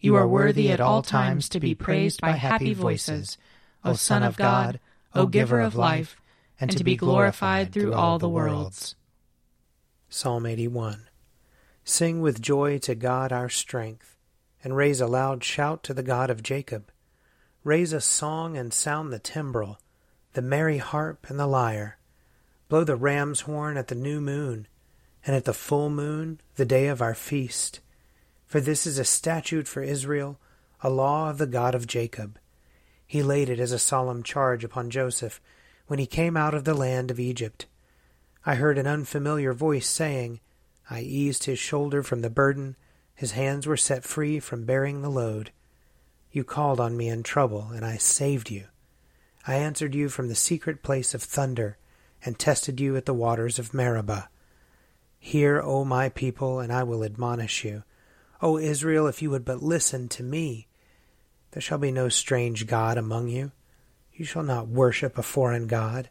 You are worthy at all times to be praised by happy voices, O Son of God, O Giver of life, and to be glorified through all the worlds. Psalm 81 Sing with joy to God our strength, and raise a loud shout to the God of Jacob. Raise a song and sound the timbrel the merry harp and the lyre. Blow the ram's horn at the new moon, and at the full moon, the day of our feast. For this is a statute for Israel, a law of the God of Jacob. He laid it as a solemn charge upon Joseph when he came out of the land of Egypt. I heard an unfamiliar voice saying, I eased his shoulder from the burden, his hands were set free from bearing the load. You called on me in trouble, and I saved you. I answered you from the secret place of thunder, and tested you at the waters of Meribah. Hear, O my people, and I will admonish you. O Israel, if you would but listen to me. There shall be no strange God among you. You shall not worship a foreign God.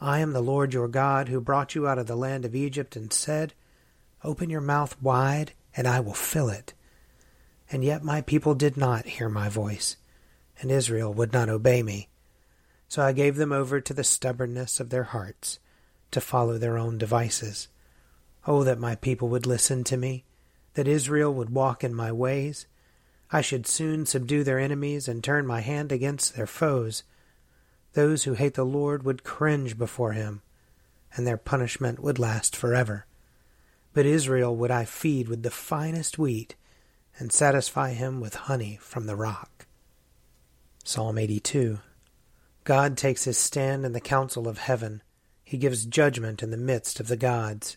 I am the Lord your God, who brought you out of the land of Egypt, and said, Open your mouth wide, and I will fill it. And yet my people did not hear my voice, and Israel would not obey me. So I gave them over to the stubbornness of their hearts, to follow their own devices. Oh, that my people would listen to me, that Israel would walk in my ways. I should soon subdue their enemies and turn my hand against their foes. Those who hate the Lord would cringe before him, and their punishment would last forever. But Israel would I feed with the finest wheat, and satisfy him with honey from the rock. Psalm 82 God takes his stand in the council of heaven. He gives judgment in the midst of the gods.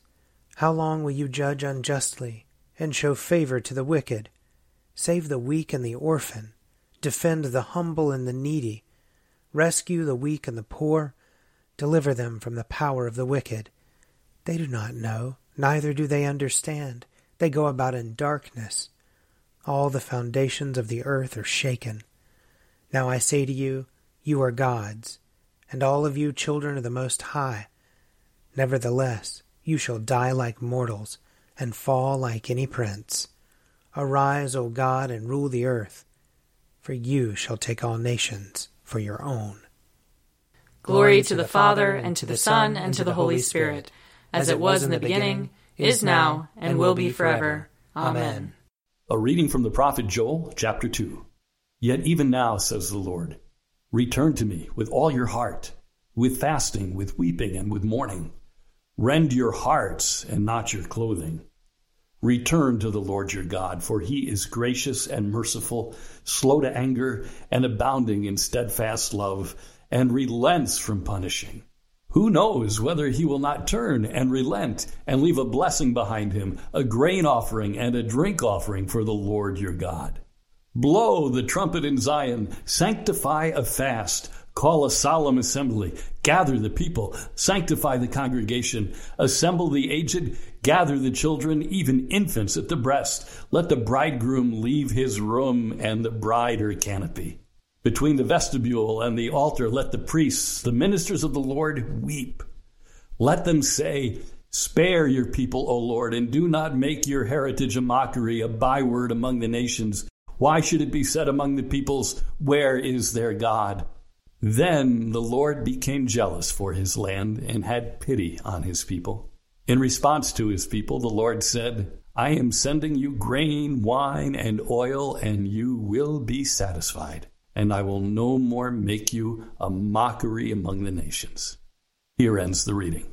How long will you judge unjustly, and show favor to the wicked? Save the weak and the orphan. Defend the humble and the needy. Rescue the weak and the poor. Deliver them from the power of the wicked. They do not know, neither do they understand. They go about in darkness. All the foundations of the earth are shaken. Now I say to you, you are gods, and all of you children of the Most High. Nevertheless, you shall die like mortals, and fall like any prince. Arise, O God, and rule the earth, for you shall take all nations for your own. Glory to the Father, and to the Son, and to the Holy Spirit, as it was in the beginning, is now, and will be forever. Amen. A reading from the prophet Joel, chapter 2. Yet even now, says the Lord, Return to me with all your heart, with fasting, with weeping, and with mourning. Rend your hearts and not your clothing. Return to the Lord your God, for he is gracious and merciful, slow to anger, and abounding in steadfast love, and relents from punishing. Who knows whether he will not turn and relent and leave a blessing behind him, a grain offering and a drink offering for the Lord your God? Blow the trumpet in Zion, sanctify a fast, call a solemn assembly, gather the people, sanctify the congregation, assemble the aged, gather the children, even infants at the breast. Let the bridegroom leave his room and the bride her canopy. Between the vestibule and the altar, let the priests, the ministers of the Lord, weep. Let them say, Spare your people, O Lord, and do not make your heritage a mockery, a byword among the nations. Why should it be said among the peoples, Where is their God? Then the Lord became jealous for his land and had pity on his people. In response to his people, the Lord said, I am sending you grain, wine, and oil, and you will be satisfied and I will no more make you a mockery among the nations. Here ends the reading.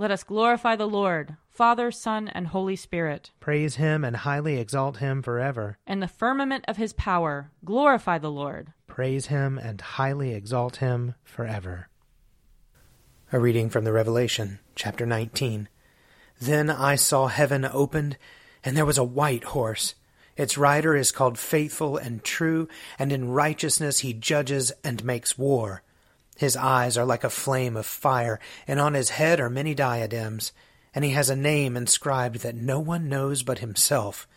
Let us glorify the Lord, Father, Son, and Holy Spirit. Praise him and highly exalt him forever. In the firmament of his power, glorify the Lord. Praise him and highly exalt him forever. A reading from the Revelation, chapter 19. Then I saw heaven opened, and there was a white horse. Its rider is called Faithful and True, and in righteousness he judges and makes war. His eyes are like a flame of fire, and on his head are many diadems, and he has a name inscribed that no one knows but himself.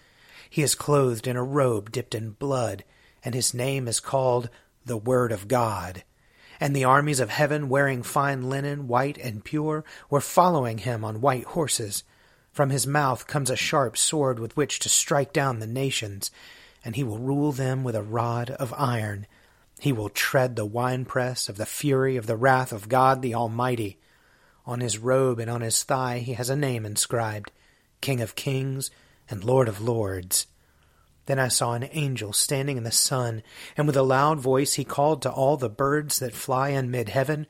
He is clothed in a robe dipped in blood, and his name is called the Word of God. And the armies of heaven, wearing fine linen, white and pure, were following him on white horses. From his mouth comes a sharp sword with which to strike down the nations, and he will rule them with a rod of iron. He will tread the winepress of the fury of the wrath of God the Almighty. On his robe and on his thigh he has a name inscribed King of Kings and Lord of Lords. Then I saw an angel standing in the sun, and with a loud voice he called to all the birds that fly in mid heaven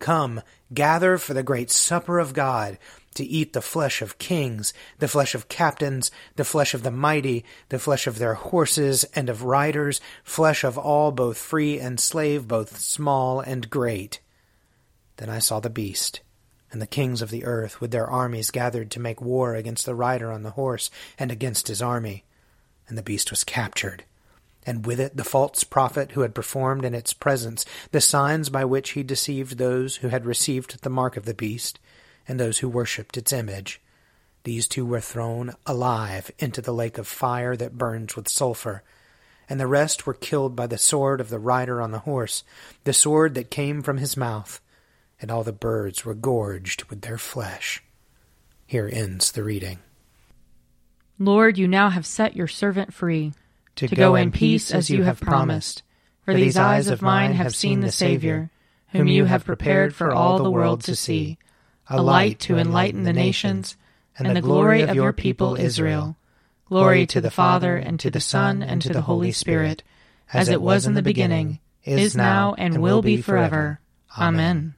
Come, gather for the great supper of God, to eat the flesh of kings, the flesh of captains, the flesh of the mighty, the flesh of their horses and of riders, flesh of all, both free and slave, both small and great. Then I saw the beast, and the kings of the earth with their armies gathered to make war against the rider on the horse and against his army. And the beast was captured and with it the false prophet who had performed in its presence the signs by which he deceived those who had received the mark of the beast and those who worshipped its image. These two were thrown alive into the lake of fire that burns with sulphur, and the rest were killed by the sword of the rider on the horse, the sword that came from his mouth, and all the birds were gorged with their flesh. Here ends the reading. Lord, you now have set your servant free to, to go in peace as you have promised. For these eyes of mine have seen the Savior, whom you have prepared for all the world to see, a light to enlighten the nations, and the glory of your people Israel. Glory to the Father, and to the Son, and to the Holy Spirit, as it was in the beginning, is now, and will be forever. Amen.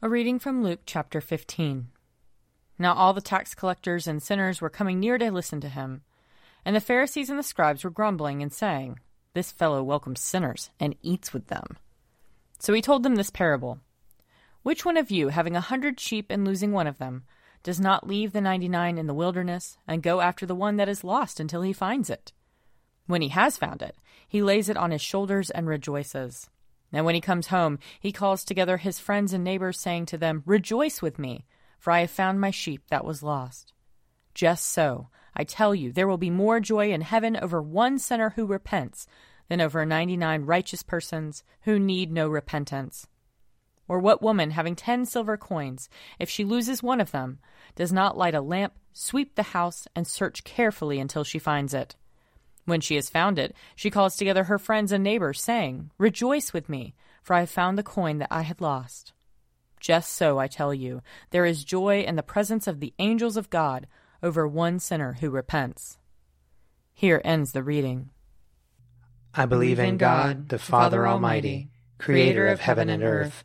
A reading from Luke chapter 15. Now all the tax collectors and sinners were coming near to listen to him. And the Pharisees and the scribes were grumbling and saying, This fellow welcomes sinners and eats with them. So he told them this parable Which one of you, having a hundred sheep and losing one of them, does not leave the ninety nine in the wilderness and go after the one that is lost until he finds it? When he has found it, he lays it on his shoulders and rejoices. And when he comes home, he calls together his friends and neighbors, saying to them, Rejoice with me, for I have found my sheep that was lost. Just so, I tell you, there will be more joy in heaven over one sinner who repents than over ninety nine righteous persons who need no repentance. Or what woman, having ten silver coins, if she loses one of them, does not light a lamp, sweep the house, and search carefully until she finds it? When she has found it, she calls together her friends and neighbors, saying, Rejoice with me, for I have found the coin that I had lost. Just so, I tell you, there is joy in the presence of the angels of God over one sinner who repents. Here ends the reading. I believe in God, the Father Almighty, creator of heaven and earth.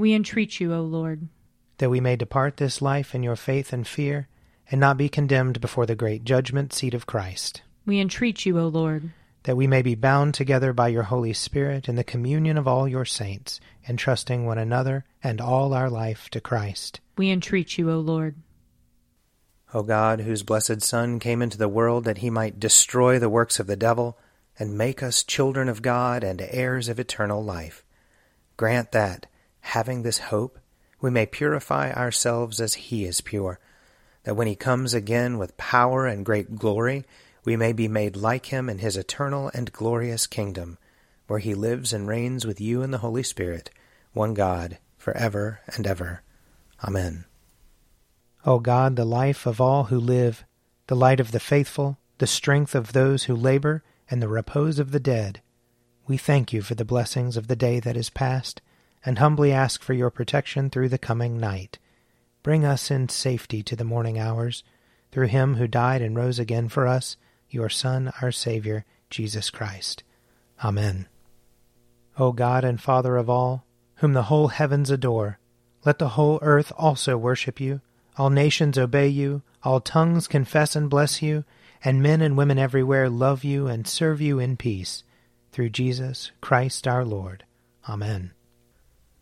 We entreat you, O Lord. That we may depart this life in your faith and fear, and not be condemned before the great judgment seat of Christ. We entreat you, O Lord that we may be bound together by your Holy Spirit in the communion of all your saints, entrusting one another and all our life to Christ. We entreat you, O Lord. O God, whose blessed Son came into the world that he might destroy the works of the devil and make us children of God and heirs of eternal life, grant that, having this hope, we may purify ourselves as he is pure, that when he comes again with power and great glory, we may be made like him in his eternal and glorious kingdom, where he lives and reigns with you in the Holy Spirit, one God, for ever and ever. Amen. O God, the life of all who live, the light of the faithful, the strength of those who labor, and the repose of the dead, we thank you for the blessings of the day that is past, and humbly ask for your protection through the coming night. Bring us in safety to the morning hours, through him who died and rose again for us, your Son, our Savior, Jesus Christ. Amen. O God and Father of all, whom the whole heavens adore, let the whole earth also worship you, all nations obey you, all tongues confess and bless you, and men and women everywhere love you and serve you in peace. Through Jesus Christ our Lord. Amen.